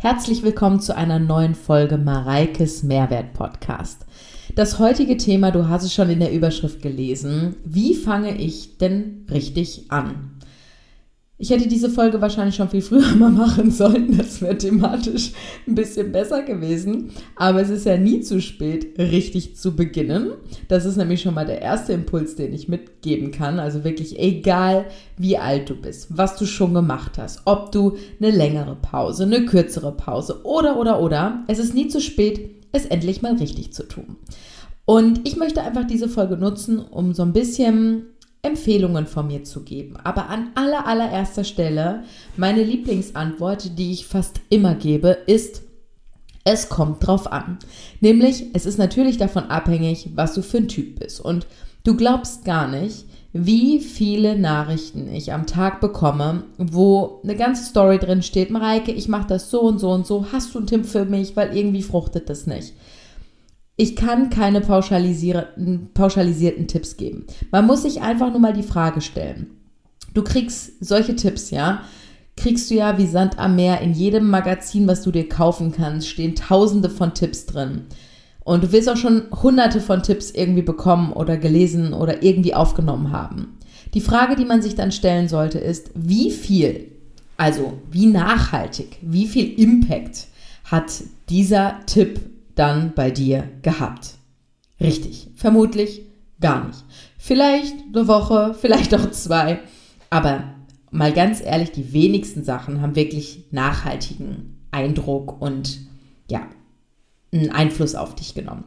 Herzlich willkommen zu einer neuen Folge Mareikes Mehrwert Podcast. Das heutige Thema, du hast es schon in der Überschrift gelesen, wie fange ich denn richtig an? Ich hätte diese Folge wahrscheinlich schon viel früher mal machen sollen. Das wäre thematisch ein bisschen besser gewesen. Aber es ist ja nie zu spät, richtig zu beginnen. Das ist nämlich schon mal der erste Impuls, den ich mitgeben kann. Also wirklich egal, wie alt du bist, was du schon gemacht hast, ob du eine längere Pause, eine kürzere Pause oder, oder, oder. Es ist nie zu spät, es endlich mal richtig zu tun. Und ich möchte einfach diese Folge nutzen, um so ein bisschen Empfehlungen von mir zu geben. Aber an aller, allererster Stelle, meine Lieblingsantwort, die ich fast immer gebe, ist, es kommt drauf an. Nämlich, es ist natürlich davon abhängig, was du für ein Typ bist. Und du glaubst gar nicht, wie viele Nachrichten ich am Tag bekomme, wo eine ganze Story drin steht, Mareike, ich mache das so und so und so, hast du einen Tipp für mich, weil irgendwie fruchtet das nicht ich kann keine pauschalisierten, pauschalisierten Tipps geben. Man muss sich einfach nur mal die Frage stellen. Du kriegst solche Tipps, ja, kriegst du ja wie Sand am Meer in jedem Magazin, was du dir kaufen kannst, stehen tausende von Tipps drin. Und du willst auch schon hunderte von Tipps irgendwie bekommen oder gelesen oder irgendwie aufgenommen haben. Die Frage, die man sich dann stellen sollte, ist, wie viel, also wie nachhaltig, wie viel Impact hat dieser Tipp dann bei dir gehabt? Richtig, vermutlich gar nicht. Vielleicht eine Woche, vielleicht auch zwei. Aber mal ganz ehrlich, die wenigsten Sachen haben wirklich nachhaltigen Eindruck und ja, einen Einfluss auf dich genommen.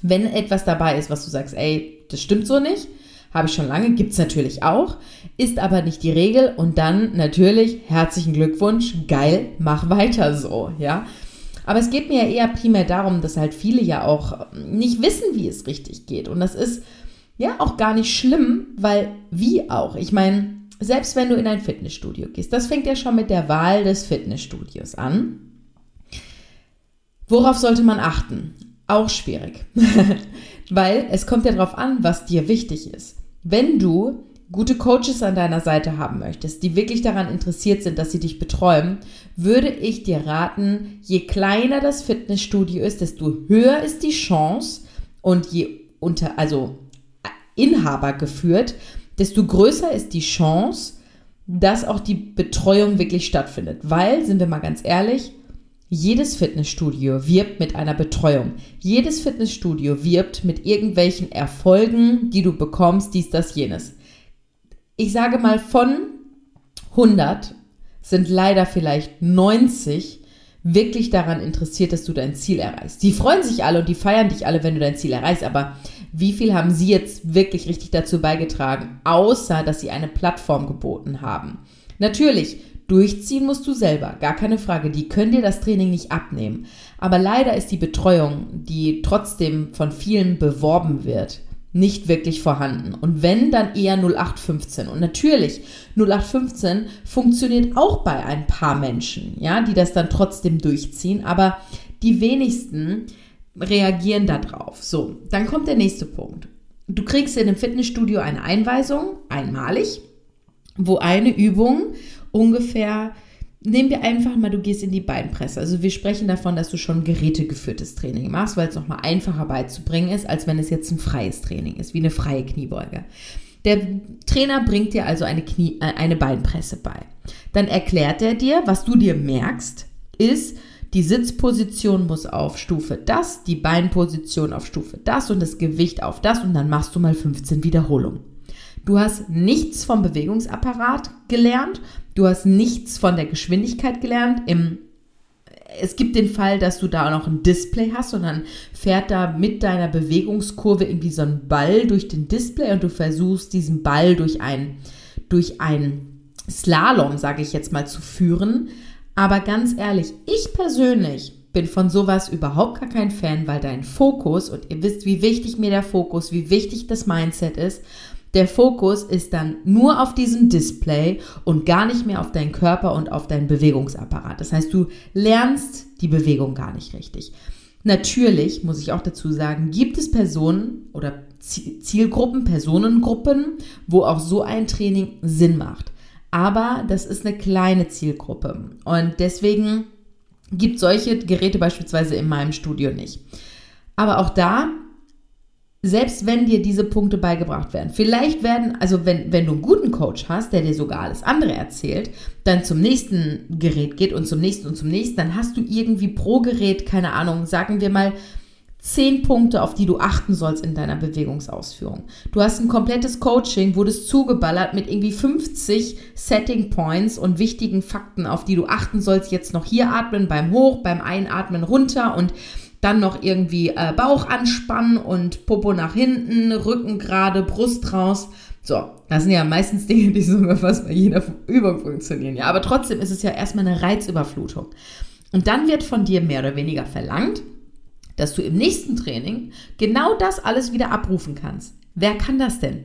Wenn etwas dabei ist, was du sagst, ey, das stimmt so nicht, habe ich schon lange, gibt es natürlich auch, ist aber nicht die Regel und dann natürlich herzlichen Glückwunsch, geil, mach weiter so, ja. Aber es geht mir ja eher primär darum, dass halt viele ja auch nicht wissen, wie es richtig geht. Und das ist ja auch gar nicht schlimm, weil wie auch? Ich meine, selbst wenn du in ein Fitnessstudio gehst, das fängt ja schon mit der Wahl des Fitnessstudios an. Worauf sollte man achten? Auch schwierig, weil es kommt ja darauf an, was dir wichtig ist. Wenn du gute Coaches an deiner Seite haben möchtest, die wirklich daran interessiert sind, dass sie dich betreuen, würde ich dir raten, je kleiner das Fitnessstudio ist, desto höher ist die Chance und je unter, also Inhaber geführt, desto größer ist die Chance, dass auch die Betreuung wirklich stattfindet. Weil, sind wir mal ganz ehrlich, jedes Fitnessstudio wirbt mit einer Betreuung. Jedes Fitnessstudio wirbt mit irgendwelchen Erfolgen, die du bekommst, dies, das, jenes ich sage mal, von 100 sind leider vielleicht 90 wirklich daran interessiert, dass du dein Ziel erreichst. Die freuen sich alle und die feiern dich alle, wenn du dein Ziel erreichst, aber wie viel haben sie jetzt wirklich richtig dazu beigetragen, außer dass sie eine Plattform geboten haben? Natürlich, durchziehen musst du selber, gar keine Frage, die können dir das Training nicht abnehmen. Aber leider ist die Betreuung, die trotzdem von vielen beworben wird, nicht wirklich vorhanden. Und wenn, dann eher 0815. Und natürlich, 0815 funktioniert auch bei ein paar Menschen, ja, die das dann trotzdem durchziehen, aber die wenigsten reagieren darauf. So, dann kommt der nächste Punkt. Du kriegst in einem Fitnessstudio eine Einweisung, einmalig, wo eine Übung ungefähr Nehmen wir einfach mal, du gehst in die Beinpresse. Also wir sprechen davon, dass du schon gerätegeführtes Training machst, weil es nochmal einfacher beizubringen ist, als wenn es jetzt ein freies Training ist, wie eine freie Kniebeuge. Der Trainer bringt dir also eine, Knie, äh, eine Beinpresse bei. Dann erklärt er dir, was du dir merkst, ist, die Sitzposition muss auf Stufe das, die Beinposition auf Stufe das und das Gewicht auf das und dann machst du mal 15 Wiederholungen. Du hast nichts vom Bewegungsapparat gelernt, du hast nichts von der Geschwindigkeit gelernt. Im, es gibt den Fall, dass du da noch ein Display hast und dann fährt da mit deiner Bewegungskurve irgendwie so ein Ball durch den Display und du versuchst diesen Ball durch ein, durch ein Slalom, sage ich jetzt mal, zu führen. Aber ganz ehrlich, ich persönlich bin von sowas überhaupt gar kein Fan, weil dein Fokus, und ihr wisst, wie wichtig mir der Fokus, wie wichtig das Mindset ist, der Fokus ist dann nur auf diesem Display und gar nicht mehr auf deinen Körper und auf deinen Bewegungsapparat. Das heißt, du lernst die Bewegung gar nicht richtig. Natürlich, muss ich auch dazu sagen, gibt es Personen oder Zielgruppen, Personengruppen, wo auch so ein Training Sinn macht. Aber das ist eine kleine Zielgruppe. Und deswegen Gibt solche Geräte beispielsweise in meinem Studio nicht. Aber auch da, selbst wenn dir diese Punkte beigebracht werden, vielleicht werden, also wenn, wenn du einen guten Coach hast, der dir sogar alles andere erzählt, dann zum nächsten Gerät geht und zum nächsten und zum nächsten, dann hast du irgendwie pro Gerät, keine Ahnung, sagen wir mal, zehn Punkte, auf die du achten sollst in deiner Bewegungsausführung. Du hast ein komplettes Coaching, wurdest zugeballert mit irgendwie 50 Setting Points und wichtigen Fakten, auf die du achten sollst. Jetzt noch hier atmen beim Hoch, beim Einatmen runter und dann noch irgendwie äh, Bauch anspannen und Popo nach hinten, Rücken gerade, Brust raus. So, das sind ja meistens Dinge, die sogar fast bei jeder Übung funktionieren. Ja, aber trotzdem ist es ja erstmal eine Reizüberflutung. Und dann wird von dir mehr oder weniger verlangt, dass du im nächsten Training genau das alles wieder abrufen kannst. Wer kann das denn?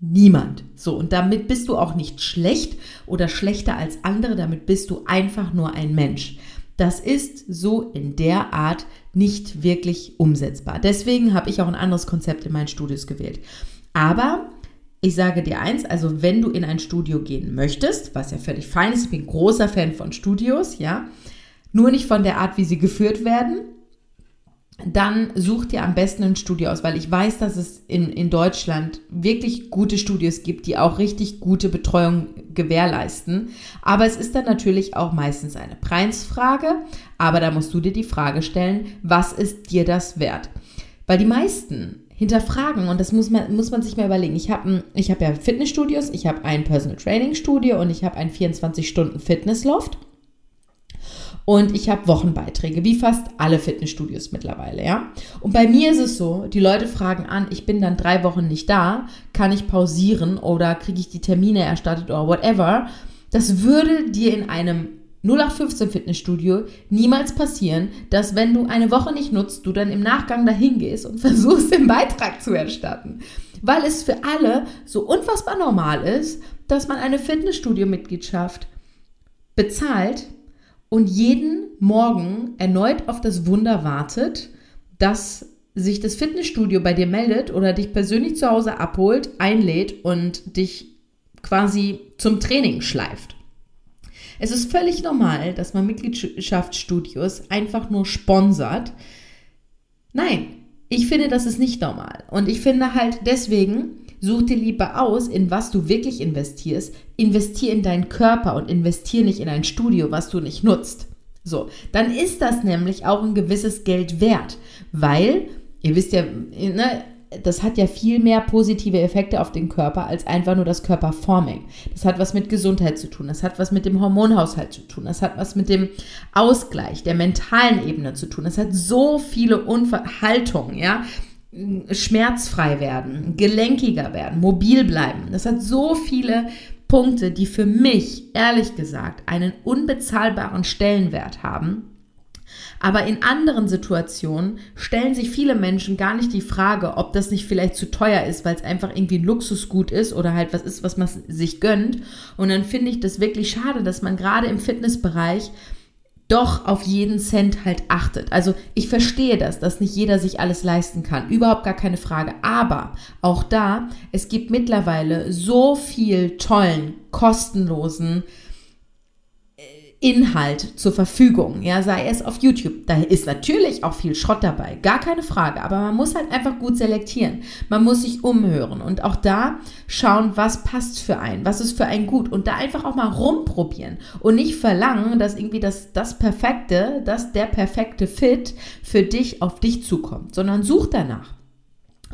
Niemand. So, und damit bist du auch nicht schlecht oder schlechter als andere, damit bist du einfach nur ein Mensch. Das ist so in der Art nicht wirklich umsetzbar. Deswegen habe ich auch ein anderes Konzept in meinen Studios gewählt. Aber ich sage dir eins, also wenn du in ein Studio gehen möchtest, was ja völlig fein ist, ich bin großer Fan von Studios, ja, nur nicht von der Art, wie sie geführt werden, dann such dir am besten ein Studio aus, weil ich weiß, dass es in, in Deutschland wirklich gute Studios gibt, die auch richtig gute Betreuung gewährleisten. Aber es ist dann natürlich auch meistens eine Preisfrage. Aber da musst du dir die Frage stellen, was ist dir das wert? Weil die meisten hinterfragen und das muss man, muss man sich mal überlegen. Ich habe hab ja Fitnessstudios, ich habe ein Personal Training Studio und ich habe ein 24-Stunden-Fitnessloft. Und ich habe Wochenbeiträge, wie fast alle Fitnessstudios mittlerweile, ja. Und bei mir ist es so, die Leute fragen an, ich bin dann drei Wochen nicht da, kann ich pausieren oder kriege ich die Termine erstattet oder whatever. Das würde dir in einem 0815 Fitnessstudio niemals passieren, dass wenn du eine Woche nicht nutzt, du dann im Nachgang dahin gehst und versuchst, den Beitrag zu erstatten. Weil es für alle so unfassbar normal ist, dass man eine Fitnessstudio-Mitgliedschaft bezahlt, und jeden Morgen erneut auf das Wunder wartet, dass sich das Fitnessstudio bei dir meldet oder dich persönlich zu Hause abholt, einlädt und dich quasi zum Training schleift. Es ist völlig normal, dass man Mitgliedschaftsstudios einfach nur sponsert. Nein, ich finde, das ist nicht normal. Und ich finde halt deswegen, Such dir lieber aus, in was du wirklich investierst. Investier in deinen Körper und investier nicht in ein Studio, was du nicht nutzt. So, dann ist das nämlich auch ein gewisses Geld wert, weil, ihr wisst ja, ne, das hat ja viel mehr positive Effekte auf den Körper als einfach nur das Körperforming. Das hat was mit Gesundheit zu tun, das hat was mit dem Hormonhaushalt zu tun, das hat was mit dem Ausgleich der mentalen Ebene zu tun. Das hat so viele Unverhaltungen, ja schmerzfrei werden, gelenkiger werden, mobil bleiben. Das hat so viele Punkte, die für mich, ehrlich gesagt, einen unbezahlbaren Stellenwert haben. Aber in anderen Situationen stellen sich viele Menschen gar nicht die Frage, ob das nicht vielleicht zu teuer ist, weil es einfach irgendwie ein Luxusgut ist oder halt was ist, was man sich gönnt. Und dann finde ich das wirklich schade, dass man gerade im Fitnessbereich doch auf jeden Cent halt achtet. Also ich verstehe das, dass nicht jeder sich alles leisten kann. Überhaupt gar keine Frage. Aber auch da, es gibt mittlerweile so viel tollen, kostenlosen Inhalt zur Verfügung, ja, sei es auf YouTube. Da ist natürlich auch viel Schrott dabei, gar keine Frage, aber man muss halt einfach gut selektieren. Man muss sich umhören und auch da schauen, was passt für einen, was ist für einen gut und da einfach auch mal rumprobieren und nicht verlangen, dass irgendwie das, das perfekte, dass der perfekte Fit für dich auf dich zukommt, sondern such danach.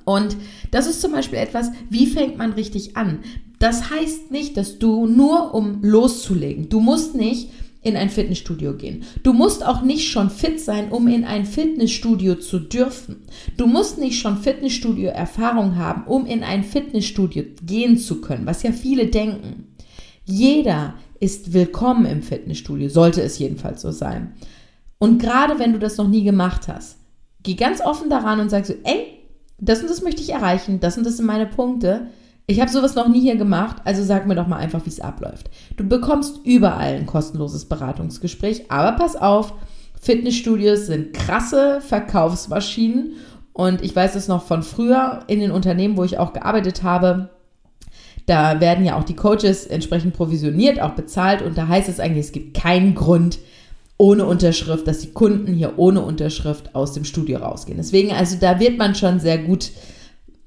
Und das ist zum Beispiel etwas, wie fängt man richtig an? Das heißt nicht, dass du nur um loszulegen, du musst nicht in ein Fitnessstudio gehen. Du musst auch nicht schon fit sein, um in ein Fitnessstudio zu dürfen. Du musst nicht schon Fitnessstudio-Erfahrung haben, um in ein Fitnessstudio gehen zu können, was ja viele denken. Jeder ist willkommen im Fitnessstudio, sollte es jedenfalls so sein. Und gerade wenn du das noch nie gemacht hast, geh ganz offen daran und sag so, ey, das und das möchte ich erreichen, das und das sind meine Punkte ich habe sowas noch nie hier gemacht, also sag mir doch mal einfach, wie es abläuft. Du bekommst überall ein kostenloses Beratungsgespräch, aber pass auf, Fitnessstudios sind krasse Verkaufsmaschinen und ich weiß es noch von früher in den Unternehmen, wo ich auch gearbeitet habe. Da werden ja auch die Coaches entsprechend provisioniert, auch bezahlt und da heißt es eigentlich, es gibt keinen Grund, ohne Unterschrift, dass die Kunden hier ohne Unterschrift aus dem Studio rausgehen. Deswegen, also da wird man schon sehr gut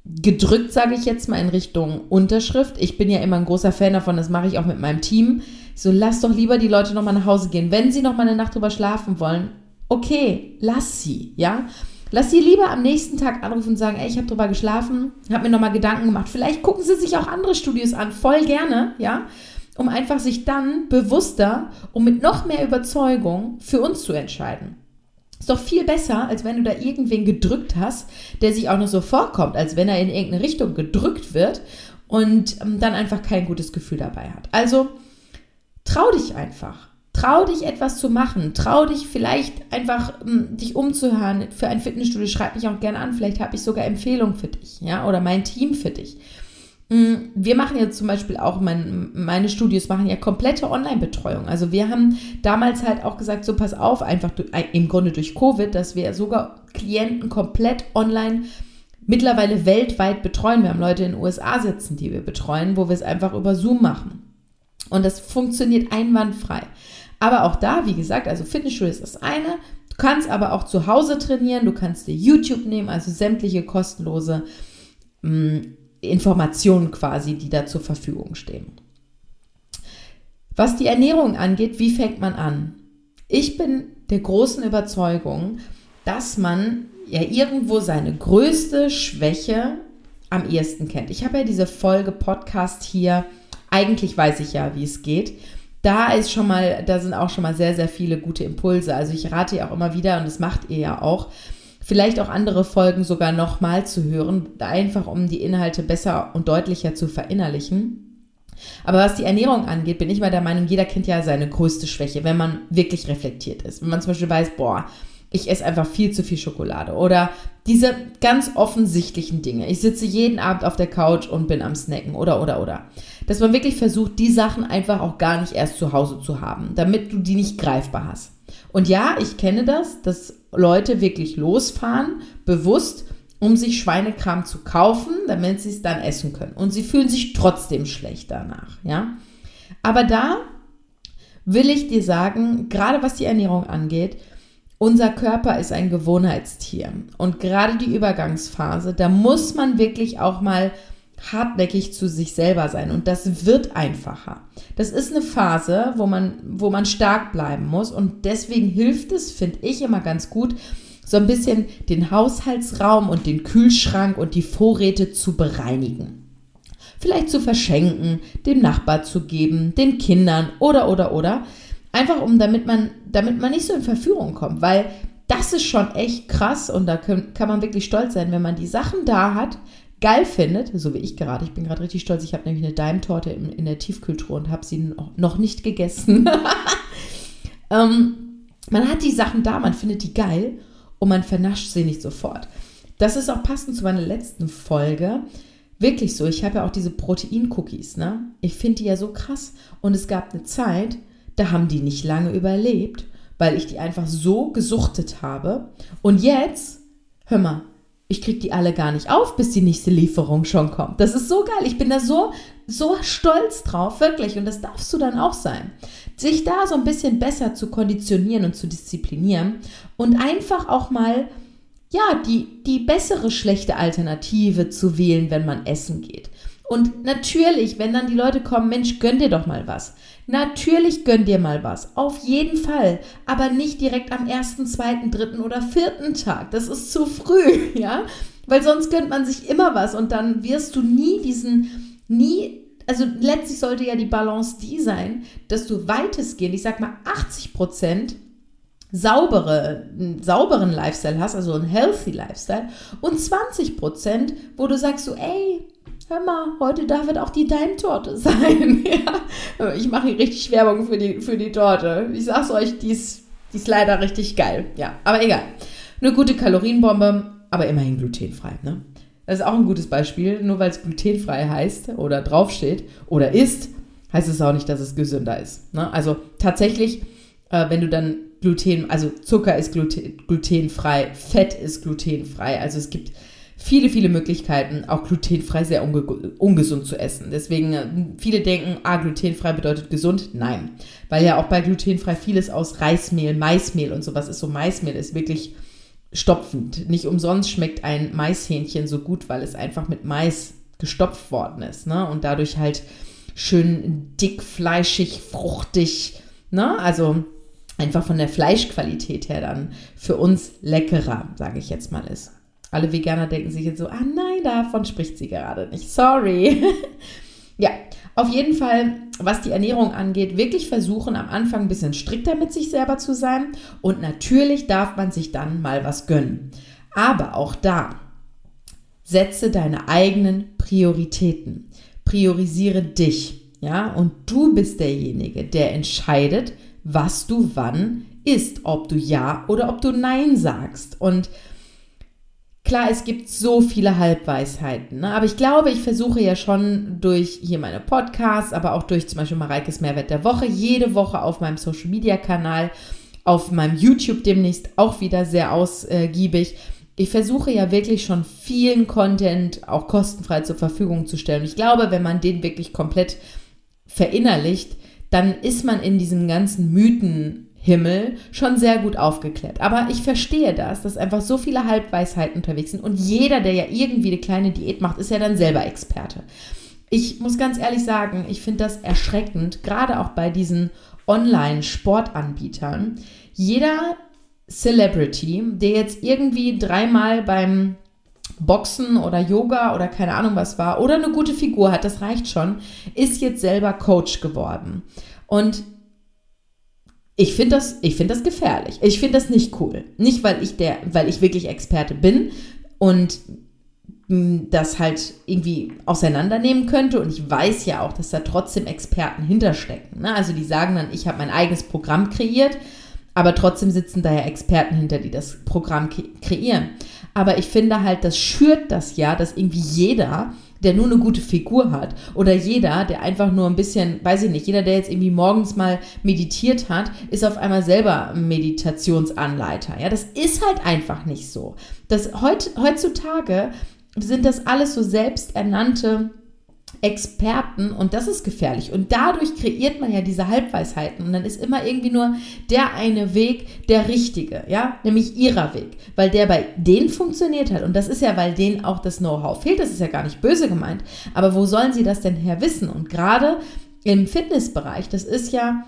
gedrückt, sage ich jetzt mal, in Richtung Unterschrift. Ich bin ja immer ein großer Fan davon, das mache ich auch mit meinem Team. So, lass doch lieber die Leute nochmal nach Hause gehen. Wenn sie nochmal eine Nacht drüber schlafen wollen, okay, lass sie, ja. Lass sie lieber am nächsten Tag anrufen und sagen, ey, ich habe drüber geschlafen, habe mir nochmal Gedanken gemacht. Vielleicht gucken sie sich auch andere Studios an, voll gerne, ja, um einfach sich dann bewusster und mit noch mehr Überzeugung für uns zu entscheiden. Ist doch viel besser, als wenn du da irgendwen gedrückt hast, der sich auch noch so vorkommt, als wenn er in irgendeine Richtung gedrückt wird und ähm, dann einfach kein gutes Gefühl dabei hat. Also trau dich einfach. Trau dich etwas zu machen. Trau dich vielleicht einfach um, dich umzuhören für ein Fitnessstudio. Schreib mich auch gerne an. Vielleicht habe ich sogar Empfehlungen für dich, ja, oder mein Team für dich. Mm, wir machen jetzt zum Beispiel auch, mein, meine Studios machen ja komplette Online-Betreuung. Also wir haben damals halt auch gesagt, so pass auf, einfach äh, im Grunde durch Covid, dass wir sogar Klienten komplett online mittlerweile weltweit betreuen. Wir haben Leute in den USA sitzen, die wir betreuen, wo wir es einfach über Zoom machen. Und das funktioniert einwandfrei. Aber auch da, wie gesagt, also Fitnessstudio ist das eine. Du kannst aber auch zu Hause trainieren. Du kannst dir YouTube nehmen, also sämtliche kostenlose mh, mm, Informationen quasi, die da zur Verfügung stehen. Was die Ernährung angeht, wie fängt man an? Ich bin der großen Überzeugung, dass man ja irgendwo seine größte Schwäche am ehesten kennt. Ich habe ja diese Folge Podcast hier. Eigentlich weiß ich ja, wie es geht da ist schon mal, da sind auch schon mal sehr, sehr viele gute Impulse. Also ich rate ihr auch immer wieder, und das macht ihr ja auch, vielleicht auch andere Folgen sogar nochmal zu hören, einfach um die Inhalte besser und deutlicher zu verinnerlichen. Aber was die Ernährung angeht, bin ich mal der Meinung, jeder kennt ja seine größte Schwäche, wenn man wirklich reflektiert ist. Wenn man zum Beispiel weiß, boah, ich esse einfach viel zu viel Schokolade oder diese ganz offensichtlichen Dinge. Ich sitze jeden Abend auf der Couch und bin am Snacken oder oder oder dass man wirklich versucht, die Sachen einfach auch gar nicht erst zu Hause zu haben, damit du die nicht greifbar hast. Und ja, ich kenne das, dass Leute wirklich losfahren, bewusst, um sich Schweinekram zu kaufen, damit sie es dann essen können. Und sie fühlen sich trotzdem schlecht danach, ja. Aber da will ich dir sagen, gerade was die Ernährung angeht, unser Körper ist ein Gewohnheitstier. Und gerade die Übergangsphase, da muss man wirklich auch mal hartnäckig zu sich selber sein und das wird einfacher. Das ist eine Phase, wo man, wo man stark bleiben muss und deswegen hilft es, finde ich immer ganz gut, so ein bisschen den Haushaltsraum und den Kühlschrank und die Vorräte zu bereinigen. Vielleicht zu verschenken, dem Nachbar zu geben, den Kindern oder oder oder. Einfach um, damit man, damit man nicht so in Verführung kommt, weil das ist schon echt krass und da kann, kann man wirklich stolz sein, wenn man die Sachen da hat, geil findet, so wie ich gerade. Ich bin gerade richtig stolz. Ich habe nämlich eine Daimtorte in, in der Tiefkühltruhe und habe sie noch nicht gegessen. ähm, man hat die Sachen da, man findet die geil und man vernascht sie nicht sofort. Das ist auch passend zu meiner letzten Folge. Wirklich so. Ich habe ja auch diese Protein-Cookies, ne? Ich finde die ja so krass. Und es gab eine Zeit, da haben die nicht lange überlebt, weil ich die einfach so gesuchtet habe. Und jetzt, hör mal, ich kriege die alle gar nicht auf, bis die nächste Lieferung schon kommt. Das ist so geil. Ich bin da so, so stolz drauf, wirklich. Und das darfst du dann auch sein. Sich da so ein bisschen besser zu konditionieren und zu disziplinieren und einfach auch mal, ja, die, die bessere schlechte Alternative zu wählen, wenn man essen geht. Und natürlich, wenn dann die Leute kommen, Mensch, gönn dir doch mal was. Natürlich gönn dir mal was. Auf jeden Fall. Aber nicht direkt am ersten, zweiten, dritten oder vierten Tag. Das ist zu früh, ja? Weil sonst gönnt man sich immer was und dann wirst du nie diesen, nie, also letztlich sollte ja die Balance die sein, dass du weitestgehend, ich sag mal 80 Prozent, saubere, einen sauberen Lifestyle hast, also einen healthy Lifestyle und 20 Prozent, wo du sagst so, ey, hör mal, heute darf es auch die Daimtorte sein. Ich mache hier richtig Werbung für die, für die Torte. Ich sag's euch, die ist, die ist leider richtig geil. Ja, aber egal. Eine gute Kalorienbombe, aber immerhin glutenfrei. Ne? Das ist auch ein gutes Beispiel. Nur weil es glutenfrei heißt oder draufsteht oder ist, heißt es auch nicht, dass es gesünder ist. Ne? Also tatsächlich, äh, wenn du dann Gluten, also Zucker ist gluten, glutenfrei, Fett ist glutenfrei. Also es gibt viele, viele Möglichkeiten, auch glutenfrei sehr unge ungesund zu essen. Deswegen, äh, viele denken, ah, glutenfrei bedeutet gesund. Nein, weil ja auch bei glutenfrei vieles aus Reismehl, Maismehl und sowas ist. So Maismehl ist wirklich stopfend. Nicht umsonst schmeckt ein Maishähnchen so gut, weil es einfach mit Mais gestopft worden ist. Ne? Und dadurch halt schön dick, fleischig, fruchtig. Ne? Also einfach von der Fleischqualität her dann für uns leckerer, sage ich jetzt mal ist. Alle Veganer denken sich jetzt so, ah nein, davon spricht sie gerade nicht. Sorry. ja, auf jeden Fall, was die Ernährung angeht, wirklich versuchen, am Anfang ein bisschen strikter mit sich selber zu sein. Und natürlich darf man sich dann mal was gönnen. Aber auch da, setze deine eigenen Prioritäten. Priorisiere dich. Ja, und du bist derjenige, der entscheidet, was du wann isst, ob du Ja oder ob du Nein sagst. Und Klar, es gibt so viele Halbweisheiten, ne? aber ich glaube, ich versuche ja schon durch hier meine Podcasts, aber auch durch zum Beispiel Mareikes Mehrwert der Woche, jede Woche auf meinem Social Media Kanal, auf meinem YouTube demnächst auch wieder sehr ausgiebig. Ich versuche ja wirklich schon vielen Content auch kostenfrei zur Verfügung zu stellen. Ich glaube, wenn man den wirklich komplett verinnerlicht, dann ist man in diesem ganzen Mythen Himmel schon sehr gut aufgeklärt. Aber ich verstehe das, dass einfach so viele Halbweisheiten unterwegs sind und jeder, der ja irgendwie eine kleine Diät macht, ist ja dann selber Experte. Ich muss ganz ehrlich sagen, ich finde das erschreckend, gerade auch bei diesen Online-Sportanbietern. Jeder Celebrity, der jetzt irgendwie dreimal beim Boxen oder Yoga oder keine Ahnung was war oder eine gute Figur hat, das reicht schon, ist jetzt selber Coach geworden. Und ich finde das, ich das gefährlich. Ich finde das nicht cool. Nicht, weil ich der, weil ich wirklich Experte bin und hm, das halt irgendwie auseinandernehmen könnte. Und ich weiß ja auch, dass da trotzdem Experten hinterstecken. Ne? Also die sagen dann, ich habe mein eigenes Programm kreiert, aber trotzdem sitzen da ja Experten hinter, die das Programm kreieren. Aber ich finde halt, das schürt das ja, dass irgendwie jeder der nur eine gute Figur hat oder jeder, der einfach nur ein bisschen, weiß ich nicht, jeder, der jetzt irgendwie morgens mal meditiert hat, ist auf einmal selber Meditationsanleiter. Ja, das ist halt einfach nicht so. Das heut, heutzutage sind das alles so selbsternannte Experten und das ist gefährlich. Und dadurch kreiert man ja diese Halbweisheiten und dann ist immer irgendwie nur der eine Weg der richtige, ja, nämlich ihrer Weg, weil der bei denen funktioniert hat. Und das ist ja, weil denen auch das Know-how fehlt, das ist ja gar nicht böse gemeint. Aber wo sollen sie das denn her wissen? Und gerade im Fitnessbereich, das ist ja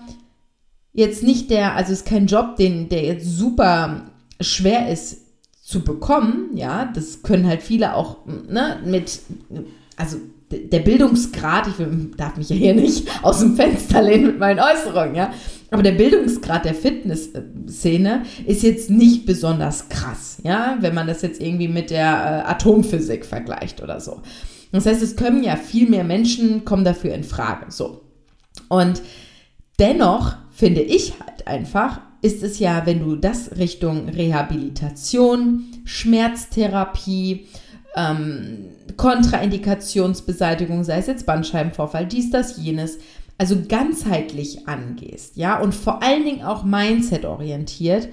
jetzt nicht der, also ist kein Job, den, der jetzt super schwer ist zu bekommen, ja, das können halt viele auch ne, mit, also der Bildungsgrad, ich darf mich ja hier nicht aus dem Fenster lehnen mit meinen Äußerungen, ja, aber der Bildungsgrad der Fitnessszene ist jetzt nicht besonders krass, ja, wenn man das jetzt irgendwie mit der äh, Atomphysik vergleicht oder so. Das heißt, es können ja viel mehr Menschen kommen dafür in Frage, so. Und dennoch finde ich halt einfach, ist es ja, wenn du das Richtung Rehabilitation, Schmerztherapie, ähm, Kontraindikationsbeseitigung, sei es jetzt Bandscheibenvorfall, dies, das, jenes, also ganzheitlich angehst, ja, und vor allen Dingen auch Mindset orientiert,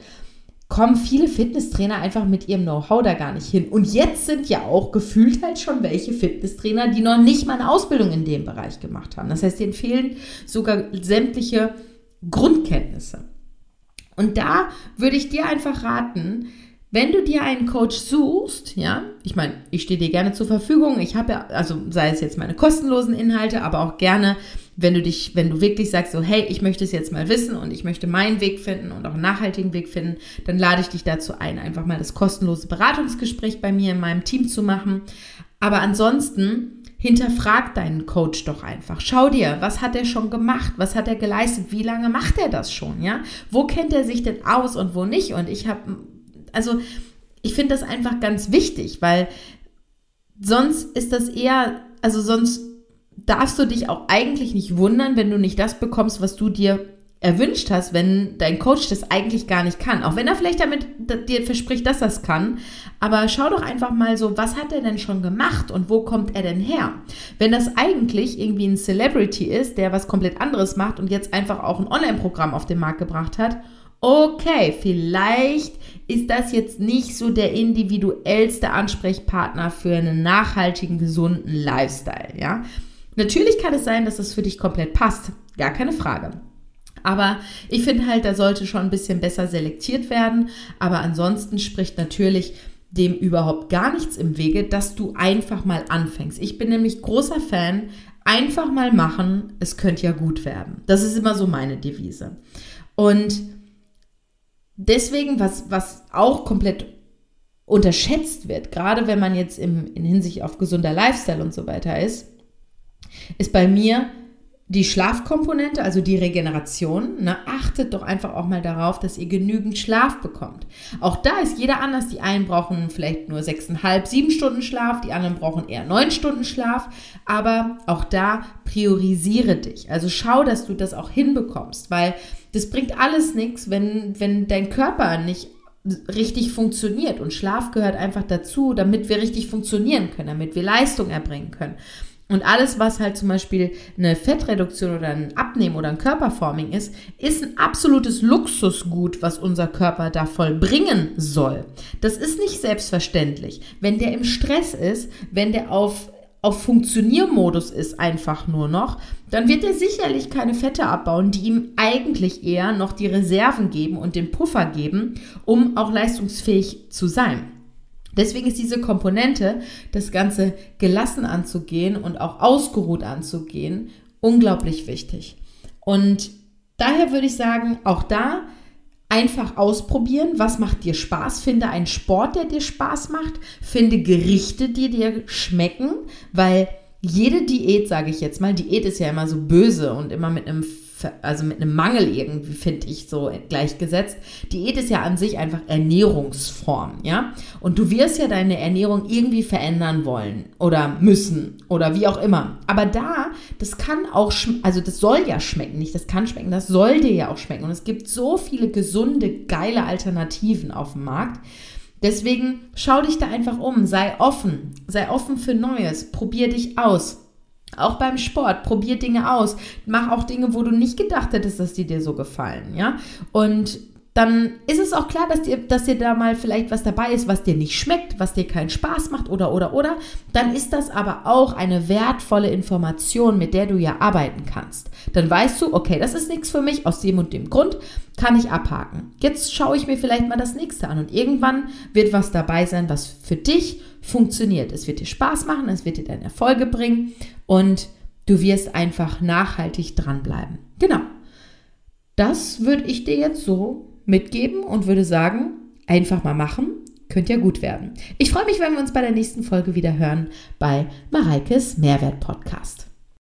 kommen viele Fitnesstrainer einfach mit ihrem Know-how da gar nicht hin. Und jetzt sind ja auch gefühlt halt schon welche Fitnesstrainer, die noch nicht mal eine Ausbildung in dem Bereich gemacht haben. Das heißt, denen fehlen sogar sämtliche Grundkenntnisse. Und da würde ich dir einfach raten, wenn du dir einen Coach suchst, ja, ich meine, ich stehe dir gerne zur Verfügung. Ich habe ja, also sei es jetzt meine kostenlosen Inhalte, aber auch gerne, wenn du dich, wenn du wirklich sagst, so, hey, ich möchte es jetzt mal wissen und ich möchte meinen Weg finden und auch einen nachhaltigen Weg finden, dann lade ich dich dazu ein, einfach mal das kostenlose Beratungsgespräch bei mir in meinem Team zu machen. Aber ansonsten hinterfrag deinen Coach doch einfach. Schau dir, was hat er schon gemacht? Was hat er geleistet? Wie lange macht er das schon? Ja? Wo kennt er sich denn aus und wo nicht? Und ich habe also ich finde das einfach ganz wichtig, weil sonst ist das eher, also sonst darfst du dich auch eigentlich nicht wundern, wenn du nicht das bekommst, was du dir erwünscht hast, wenn dein Coach das eigentlich gar nicht kann. Auch wenn er vielleicht damit dir verspricht, dass er es kann. Aber schau doch einfach mal so, was hat er denn schon gemacht und wo kommt er denn her? Wenn das eigentlich irgendwie ein Celebrity ist, der was komplett anderes macht und jetzt einfach auch ein Online-Programm auf den Markt gebracht hat, okay, vielleicht ist das jetzt nicht so der individuellste Ansprechpartner für einen nachhaltigen, gesunden Lifestyle, ja. Natürlich kann es sein, dass das für dich komplett passt, gar keine Frage. Aber ich finde halt, da sollte schon ein bisschen besser selektiert werden. Aber ansonsten spricht natürlich dem überhaupt gar nichts im Wege, dass du einfach mal anfängst. Ich bin nämlich großer Fan, einfach mal machen, es könnte ja gut werden. Das ist immer so meine Devise. Und deswegen, was, was auch komplett unterschätzt wird, gerade wenn man jetzt im, in Hinsicht auf gesunder Lifestyle und so weiter ist, ist bei mir die Schlafkomponente, also die Regeneration, ne, achtet doch einfach auch mal darauf, dass ihr genügend Schlaf bekommt. Auch da ist jeder anders. Die einen brauchen vielleicht nur sechseinhalb, sieben Stunden Schlaf, die anderen brauchen eher neun Stunden Schlaf. Aber auch da priorisiere dich. Also schau, dass du das auch hinbekommst, weil das bringt alles nichts, wenn, wenn dein Körper nicht richtig funktioniert. Und Schlaf gehört einfach dazu, damit wir richtig funktionieren können, damit wir Leistung erbringen können. Und alles, was halt zum Beispiel eine Fettreduktion oder ein Abnehmen oder ein Körperforming ist, ist ein absolutes Luxusgut, was unser Körper da vollbringen soll. Das ist nicht selbstverständlich. Wenn der im Stress ist, wenn der auf auf Funktioniermodus ist einfach nur noch, dann wird er sicherlich keine Fette abbauen, die ihm eigentlich eher noch die Reserven geben und den Puffer geben, um auch leistungsfähig zu sein. Deswegen ist diese Komponente, das Ganze gelassen anzugehen und auch ausgeruht anzugehen, unglaublich wichtig. Und daher würde ich sagen, auch da einfach ausprobieren, was macht dir Spaß. Finde einen Sport, der dir Spaß macht. Finde Gerichte, die dir schmecken, weil jede Diät, sage ich jetzt mal, Diät ist ja immer so böse und immer mit einem also mit einem Mangel irgendwie, finde ich, so gleichgesetzt. Diät ist ja an sich einfach Ernährungsform, ja. Und du wirst ja deine Ernährung irgendwie verändern wollen oder müssen oder wie auch immer. Aber da, das kann auch, also das soll ja schmecken, nicht das kann schmecken, das soll dir ja auch schmecken. Und es gibt so viele gesunde, geile Alternativen auf dem Markt. Deswegen schau dich da einfach um, sei offen, sei offen für Neues, probier dich aus. Auch beim Sport, probier Dinge aus. Mach auch Dinge, wo du nicht gedacht hättest, dass die dir so gefallen, ja? Und dann ist es auch klar, dass dir, dass dir da mal vielleicht was dabei ist, was dir nicht schmeckt, was dir keinen Spaß macht oder, oder, oder. Dann ist das aber auch eine wertvolle Information, mit der du ja arbeiten kannst. Dann weißt du, okay, das ist nichts für mich, aus dem und dem Grund kann ich abhaken. Jetzt schaue ich mir vielleicht mal das nächste an und irgendwann wird was dabei sein, was für dich funktioniert. Es wird dir Spaß machen, es wird dir deine Erfolge bringen und du wirst einfach nachhaltig dranbleiben. Genau. Das würde ich dir jetzt so mitgeben und würde sagen, einfach mal machen, könnte ja gut werden. Ich freue mich, wenn wir uns bei der nächsten Folge wieder hören bei Mareikes Mehrwert Podcast.